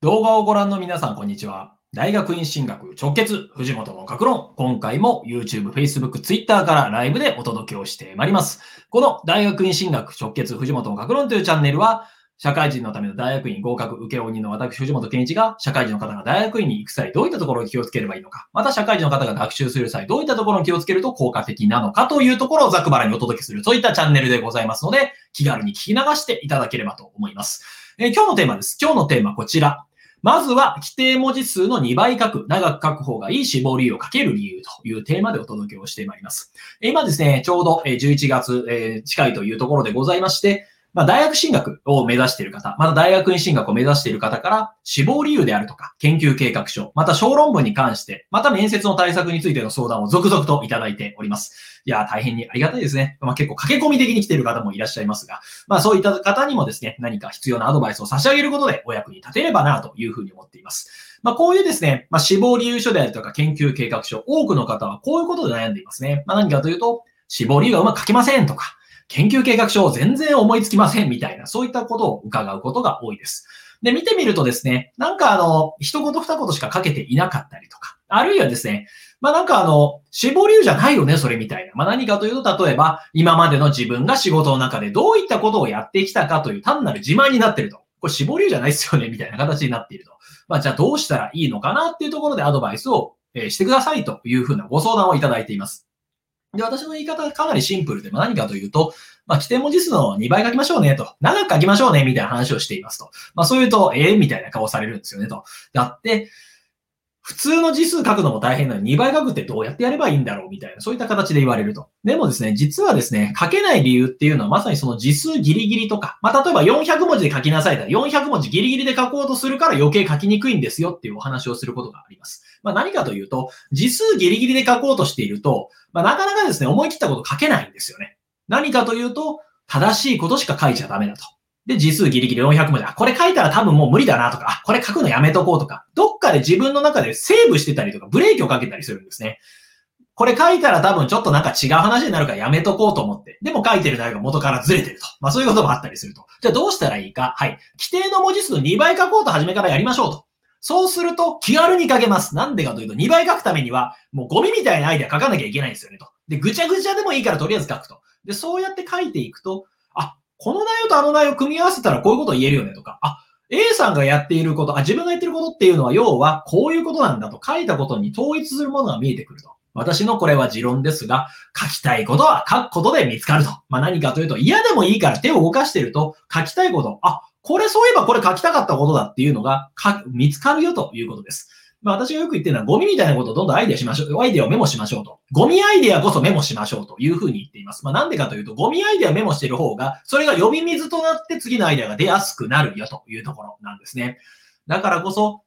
動画をご覧の皆さん、こんにちは。大学院進学直結、藤本の格論。今回も YouTube、Facebook、Twitter からライブでお届けをしてまいります。この大学院進学直結、藤本の格論というチャンネルは、社会人のための大学院合格受け負人の私、藤本健一が、社会人の方が大学院に行く際、どういったところに気をつければいいのか、また社会人の方が学習する際、どういったところに気をつけると効果的なのかというところをざくばらにお届けする、そういったチャンネルでございますので、気軽に聞き流していただければと思います。えー、今日のテーマです。今日のテーマこちら。まずは、規定文字数の2倍書く、長く書く方がいい絞りをかける理由というテーマでお届けをしてまいります。今ですね、ちょうど11月近いというところでございまして、まあ、大学進学を目指している方、また大学院進学を目指している方から、死亡理由であるとか、研究計画書、また小論文に関して、また面接の対策についての相談を続々といただいております。いや、大変にありがたいですね。まあ、結構駆け込み的に来ている方もいらっしゃいますが、まあ、そういった方にもですね、何か必要なアドバイスを差し上げることでお役に立てればな、というふうに思っています。まあ、こういうですね、まあ、死亡理由書であるとか研究計画書、多くの方はこういうことで悩んでいますね。まあ、何かというと、死亡理由がうまく書けませんとか、研究計画書を全然思いつきませんみたいな、そういったことを伺うことが多いです。で、見てみるとですね、なんかあの、一言二言しか書けていなかったりとか、あるいはですね、まあなんかあの、死亡理由じゃないよね、それみたいな。まあ何かというと、例えば、今までの自分が仕事の中でどういったことをやってきたかという単なる自慢になってると。これ死亡理由じゃないですよね、みたいな形になっていると。まあじゃあどうしたらいいのかなっていうところでアドバイスをしてくださいというふうなご相談をいただいています。で、私の言い方はかなりシンプルで、まあ、何かというと、まあ、規定文字数の2倍書きましょうねと。長く書きましょうね、みたいな話をしていますと。まあ、そう言うと、ええー、みたいな顔されるんですよねと。だって、普通の字数書くのも大変なのに2倍書くってどうやってやればいいんだろうみたいな、そういった形で言われると。でもですね、実はですね、書けない理由っていうのはまさにその字数ギリギリとか、まあ、例えば400文字で書きなさいだ400文字ギリギリで書こうとするから余計書きにくいんですよっていうお話をすることがあります。まあ、何かというと、字数ギリギリで書こうとしていると、まあ、なかなかですね、思い切ったこと書けないんですよね。何かというと、正しいことしか書いちゃダメだと。で、字数ギリギリ400文字。あ、これ書いたら多分もう無理だなとか、あ、これ書くのやめとこうとか、どっかで自分の中でセーブしてたりとか、ブレーキをかけたりするんですね。これ書いたら多分ちょっとなんか違う話になるからやめとこうと思って。でも書いてる内容が元からずれてると。まあそういうこともあったりすると。じゃあどうしたらいいか。はい。規定の文字数2倍書こうと初めからやりましょうと。そうすると気軽に書けます。なんでかというと2倍書くためにはもうゴミみたいなアイデア書かなきゃいけないんですよねと。で、ぐちゃぐちゃでもいいからとりあえず書くと。で、そうやって書いていくと、この内容とあの内容を組み合わせたらこういうこと言えるよねとか、あ、A さんがやっていること、あ、自分が言ってることっていうのは、要はこういうことなんだと書いたことに統一するものが見えてくると。私のこれは持論ですが、書きたいことは書くことで見つかると。まあ、何かというと、嫌でもいいから手を動かしてると、書きたいこと、あ、これそういえばこれ書きたかったことだっていうのが見つかるよということです。まあ私がよく言ってるのはゴミみたいなことをどんどんアイデアしましょう。アイデアをメモしましょうと。ゴミアイデアこそメモしましょうというふうに言っています。まあなんでかというと、ゴミアイデアをメモしてる方が、それが呼び水となって次のアイデアが出やすくなるよというところなんですね。だからこそ、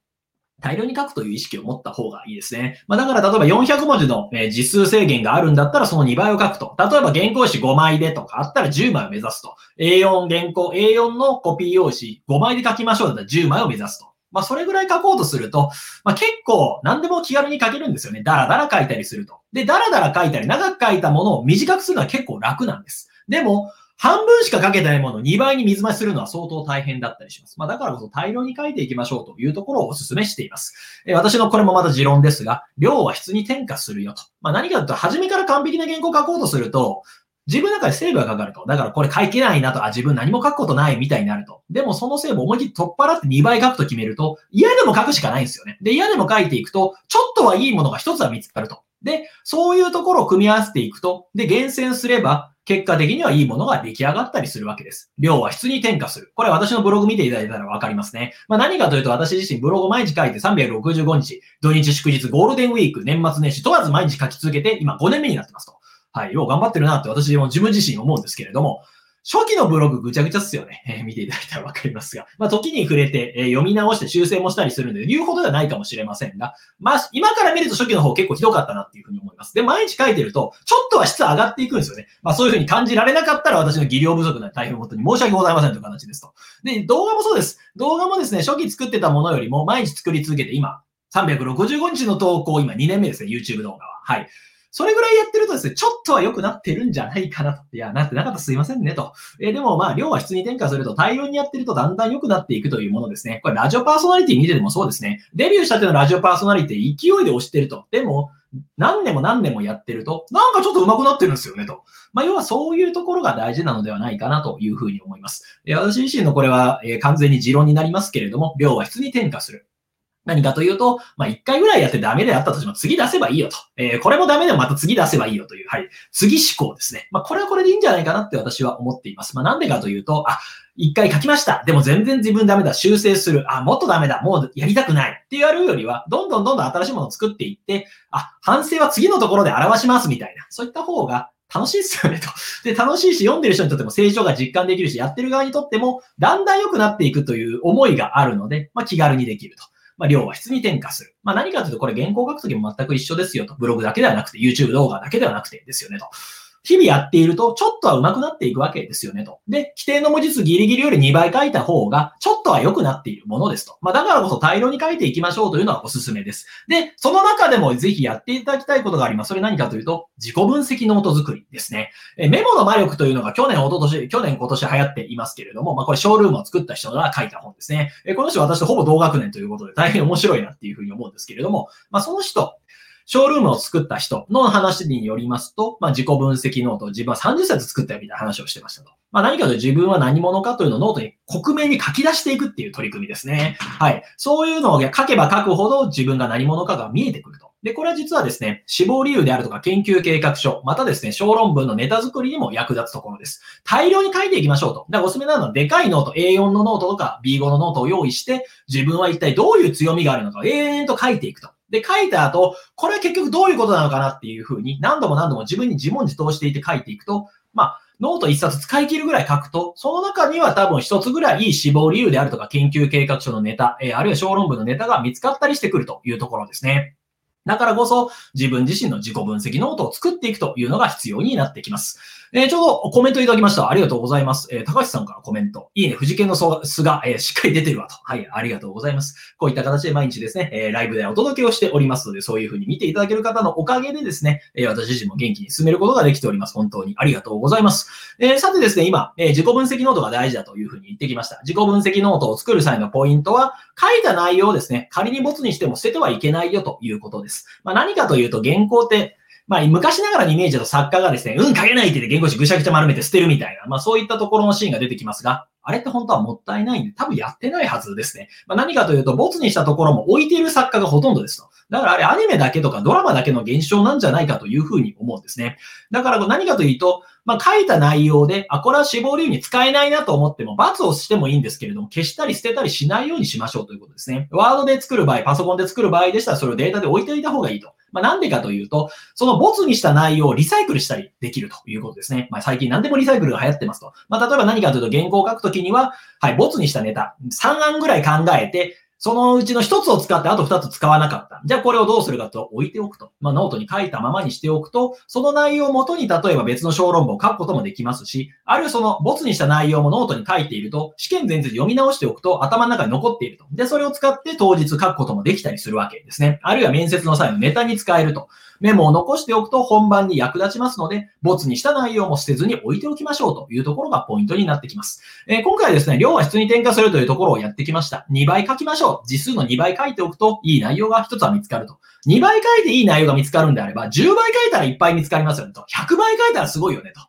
大量に書くという意識を持った方がいいですね。まあ、だから例えば400文字の、え字数制限があるんだったらその2倍を書くと。例えば原稿紙5枚でとかあったら10枚を目指すと。A4 原稿、A4 のコピー用紙5枚で書きましょうだったら10枚を目指すと。まあ、それぐらい書こうとすると、まあ、結構何でも気軽に書けるんですよね。だらだら書いたりすると。で、だらだら書いたり長く書いたものを短くするのは結構楽なんです。でも、半分しか書けないものを2倍に水増しするのは相当大変だったりします。まあ、だからこそ大量に書いていきましょうというところをお勧めしています。え私のこれもまた持論ですが、量は質に転化するよと。まあ、何かというと、初めから完璧な原稿を書こうとすると、自分の中でセーブがかかると。だからこれ書けないなと、あ、自分何も書くことないみたいになると。でもそのセーブ思い切って取っ払って2倍書くと決めると、嫌でも書くしかないんですよね。で、嫌でも書いていくと、ちょっとはいいものが一つは見つかると。で、そういうところを組み合わせていくと、で、厳選すれば、結果的にはいいものが出来上がったりするわけです。量は質に転化する。これは私のブログ見ていただいたらわかりますね。まあ何かというと私自身ブログ毎日書いて365日、土日祝日、ゴールデンウィーク、年末年始問わず毎日書き続けて今5年目になってますと。はい、よう頑張ってるなって私も自分自身思うんですけれども、初期のブログぐちゃぐちゃっすよね。えー、見ていただいたらわかりますが。まあ、時に触れて、えー、読み直して修正もしたりするんで、言うほどではないかもしれませんが、まあ、今から見ると初期の方結構ひどかったなっていうふうに思います。で、毎日書いてると、ちょっとは質上がっていくんですよね。まあ、そういうふうに感じられなかったら私の技量不足な大変本当に申し訳ございませんという形ですと。で、動画もそうです。動画もですね、初期作ってたものよりも毎日作り続けて、今、365日の投稿、今2年目ですね、YouTube 動画は。はい。それぐらいやってるとですね、ちょっとは良くなってるんじゃないかなと。いや、なってなかったすいませんねと。えー、でもまあ、量は質に転嫁すると大量にやってるとだんだん良くなっていくというものですね。これラジオパーソナリティ見ててもそうですね。デビューしたてのラジオパーソナリティ勢いで押してると。でも、何年も何年もやってると、なんかちょっと上手くなってるんですよね、と。まあ、要はそういうところが大事なのではないかなというふうに思います。私自身のこれは、えー、完全に持論になりますけれども、量は質に転嫁する。何かというと、まあ、一回ぐらいやってダメであったとしても次出せばいいよと。えー、これもダメでもまた次出せばいいよという、はい。次思考ですね。まあ、これはこれでいいんじゃないかなって私は思っています。まあ、なんでかというと、あ、一回書きました。でも全然自分ダメだ。修正する。あ、もっとダメだ。もうやりたくない。ってやるよりは、どんどんどんどん新しいものを作っていって、あ、反省は次のところで表しますみたいな。そういった方が楽しいですよねと。で、楽しいし、読んでる人にとっても成長が実感できるし、やってる側にとっても、だんだん良くなっていくという思いがあるので、まあ、気軽にできると。まあ、量は質に転化する。まあ、何かというと、これ原稿書くときも全く一緒ですよと。ブログだけではなくて、YouTube 動画だけではなくてですよねと。日々やっていると、ちょっとは上手くなっていくわけですよねと。で、規定の文字数ギリギリより2倍書いた方が、ちょっとは良くなっているものですと。まあ、だからこそ大量に書いていきましょうというのはおすすめです。で、その中でもぜひやっていただきたいことがあります。それ何かというと、自己分析ノート作りですね。えメモの魔力というのが去年、一昨年、去年、今年流行っていますけれども、まあ、これショールームを作った人が書いた本ですね。えこの人私とほぼ同学年ということで大変面白いなっていうふうに思うんですけれども、まあ、その人、ショールームを作った人の話によりますと、まあ、自己分析ノート、自分は30冊作ったよみたいな話をしてましたと。まあ、何かというと自分は何者かというのをノートに克明に書き出していくっていう取り組みですね。はい。そういうのを書けば書くほど自分が何者かが見えてくると。で、これは実はですね、死亡理由であるとか研究計画書、またですね、小論文のネタ作りにも役立つところです。大量に書いていきましょうと。だからおすすめなのは、でかいノート、A4 のノートとか B5 のノートを用意して、自分は一体どういう強みがあるのかを延々と書いていくと。で、書いた後、これは結局どういうことなのかなっていうふうに何度も何度も自分に自問自答していて書いていくと、まあ、ノート一冊使い切るぐらい書くと、その中には多分一つぐらいいい死亡理由であるとか研究計画書のネタ、えー、あるいは小論文のネタが見つかったりしてくるというところですね。だからこそ自分自身の自己分析ノートを作っていくというのが必要になってきます。えー、ちょうどコメントいただきました。ありがとうございます。えー、高橋さんからコメント。いいね、藤家の巣が、えー、しっかり出てるわと。はい、ありがとうございます。こういった形で毎日ですね、え、ライブでお届けをしておりますので、そういうふうに見ていただける方のおかげでですね、え、私自身も元気に進めることができております。本当にありがとうございます。え、さてですね、今、え、自己分析ノートが大事だというふうに言ってきました。自己分析ノートを作る際のポイントは、書いた内容をですね、仮にボツにしても捨ててはいけないよということです。まあ、何かというと、原稿って、まあ、昔ながらのイメージだと作家がですね、うん、書けないって言って原稿紙ぐしゃぐしゃ丸めて捨てるみたいな、まあそういったところのシーンが出てきますが、あれって本当はもったいないんで、多分やってないはずですね。まあ、何かというと、ボツにしたところも置いている作家がほとんどですと。だからあれアニメだけとかドラマだけの現象なんじゃないかというふうに思うんですね。だから何かというと、まあ、書いた内容で、あ、これは死亡理由に使えないなと思っても、罰をしてもいいんですけれども、消したり捨てたりしないようにしましょうということですね。ワードで作る場合、パソコンで作る場合でしたら、それをデータで置いておいた方がいいと。まあ、なんでかというと、そのボツにした内容をリサイクルしたりできるということですね。まあ、最近何でもリサイクルが流行ってますと。まあ、例えば何かというと、原稿を書くときには、はい、ボツにしたネタ、3案ぐらい考えて、そのうちの一つを使ってあと二つ使わなかった。じゃあこれをどうするかと置いておくと。まあノートに書いたままにしておくと、その内容をもとに例えば別の小論文を書くこともできますし、あるいはそのボツにした内容もノートに書いていると、試験前日読み直しておくと頭の中に残っていると。で、それを使って当日書くこともできたりするわけですね。あるいは面接の際のネタに使えると。メモを残しておくと本番に役立ちますので、ボツにした内容も捨てずに置いておきましょうというところがポイントになってきます。えー、今回ですね、量は質に転嫁するというところをやってきました。2倍書きましょう。実数の2倍書いておくといい内容が1つは見つかると。2倍書いていい内容が見つかるんであれば、10倍書いたらいっぱい見つかりますよねと。100倍書いたらすごいよねと。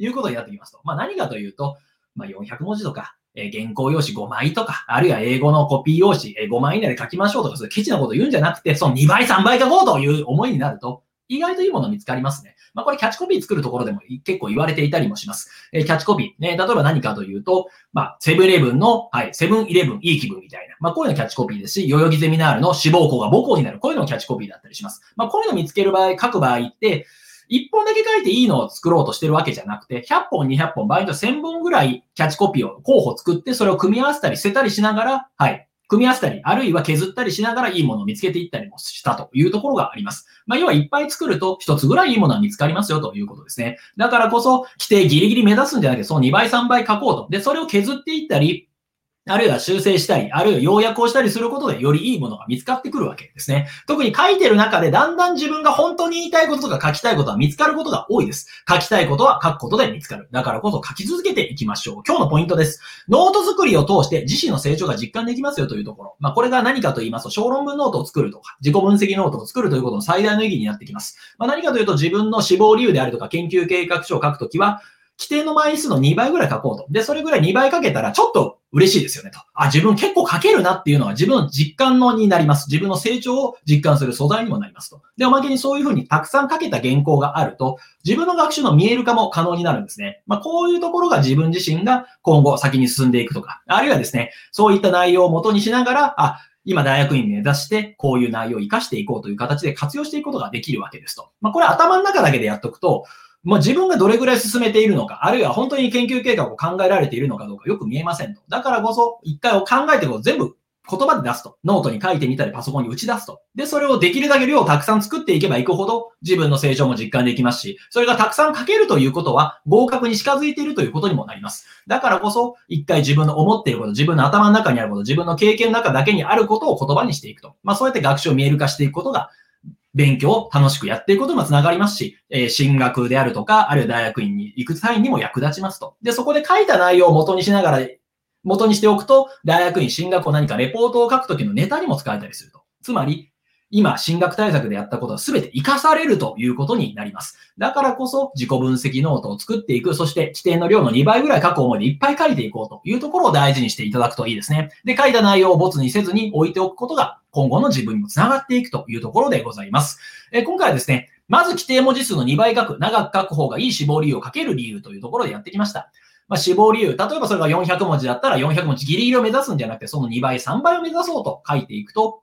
いうことになってきますと。まあ何かというと、まあ400文字とか、え原稿用紙5枚とか、あるいは英語のコピー用紙、え5枚以内で書きましょうとか、そういうケチなこと言うんじゃなくて、その2倍、3倍書こうという思いになると、意外といいもの見つかりますね。まあ、これキャッチコピー作るところでも結構言われていたりもします。えー、キャッチコピー。ね、例えば何かというと、まあ、セブンイレブンの、はい、セブンイレブンいい気分みたいな。まあ、こういうのキャッチコピーですし、代々木ゼミナールの志望校が母校になる。こういうのキャッチコピーだったりします。まあ、こういうの見つける場合、書く場合って、1本だけ書いていいのを作ろうとしてるわけじゃなくて、100本、200本、場合によって1000本ぐらいキャッチコピーを候補作って、それを組み合わせたり捨てたりしながら、はい、組み合わせたり、あるいは削ったりしながらいいものを見つけていったりもしたというところがあります。まあ、要はいっぱい作ると一つぐらいいいものは見つかりますよということですね。だからこそ、規定ギリギリ目指すんじゃなくて、その2倍、3倍書こうと。で、それを削っていったり、あるいは修正したり、あるいは要約をしたりすることでよりいいものが見つかってくるわけですね。特に書いてる中でだんだん自分が本当に言いたいこととか書きたいことは見つかることが多いです。書きたいことは書くことで見つかる。だからこそ書き続けていきましょう。今日のポイントです。ノート作りを通して自身の成長が実感できますよというところ。まあこれが何かと言いますと、小論文ノートを作るとか、自己分析ノートを作るということの最大の意義になってきます。まあ何かというと自分の死亡理由であるとか研究計画書を書くときは、規定の枚数の2倍ぐらい書こうと。で、それぐらい2倍書けたらちょっと嬉しいですよねと。あ、自分結構書けるなっていうのは自分の実感のになります。自分の成長を実感する素材にもなりますと。で、おまけにそういうふうにたくさん書けた原稿があると、自分の学習の見える化も可能になるんですね。まあ、こういうところが自分自身が今後先に進んでいくとか、あるいはですね、そういった内容を元にしながら、あ、今大学院目指して、こういう内容を活かしていこうという形で活用していくことができるわけですと。まあ、これ頭の中だけでやっとくと、まあ、自分がどれぐらい進めているのか、あるいは本当に研究計画を考えられているのかどうかよく見えませんと。だからこそ、一回を考えてこ全部言葉で出すと。ノートに書いてみたりパソコンに打ち出すと。で、それをできるだけ量をたくさん作っていけばいくほど自分の成長も実感できますし、それがたくさん書けるということは合格に近づいているということにもなります。だからこそ、一回自分の思っていること、自分の頭の中にあること、自分の経験の中だけにあることを言葉にしていくと。まあそうやって学習を見える化していくことが勉強を楽しくやっていくことにもつながりますし、えー、進学であるとか、あるいは大学院に行く際にも役立ちますと。で、そこで書いた内容を元にしながら、元にしておくと、大学院進学を何かレポートを書くときのネタにも使えたりすると。つまり、今、進学対策でやったことは全て活かされるということになります。だからこそ、自己分析ノートを作っていく、そして規定の量の2倍ぐらい書く思いでいっぱい書いていこうというところを大事にしていただくといいですね。で、書いた内容を没にせずに置いておくことが、今後の自分にもつながっていくというところでございます。え今回はですね、まず規定文字数の2倍書く、長く書く方がいい死亡理由を書ける理由というところでやってきました。まあ、死亡理由、例えばそれが400文字だったら400文字ギリギリを目指すんじゃなくて、その2倍、3倍を目指そうと書いていくと、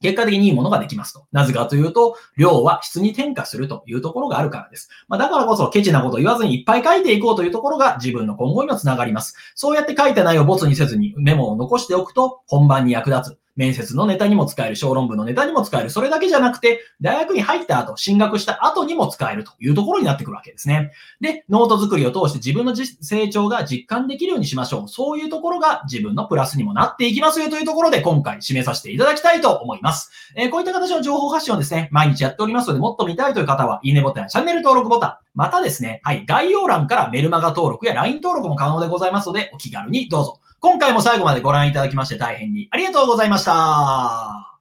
結果的にいいものができますと。なぜかというと、量は質に転嫁するというところがあるからです。まあ、だからこそ、ケチなことを言わずにいっぱい書いていこうというところが自分の今後にもつながります。そうやって書いた内容をボツにせずにメモを残しておくと、本番に役立つ。面接のネタにも使える、小論文のネタにも使える。それだけじゃなくて、大学に入った後、進学した後にも使えるというところになってくるわけですね。で、ノート作りを通して自分の成長が実感できるようにしましょう。そういうところが自分のプラスにもなっていきますよというところで、今回締めさせていただきたいと思います。えー、こういった形の情報発信をですね、毎日やっておりますので、もっと見たいという方は、いいねボタンチャンネル登録ボタン、またですね、はい、概要欄からメルマガ登録や LINE 登録も可能でございますので、お気軽にどうぞ。今回も最後までご覧いただきまして大変にありがとうございました。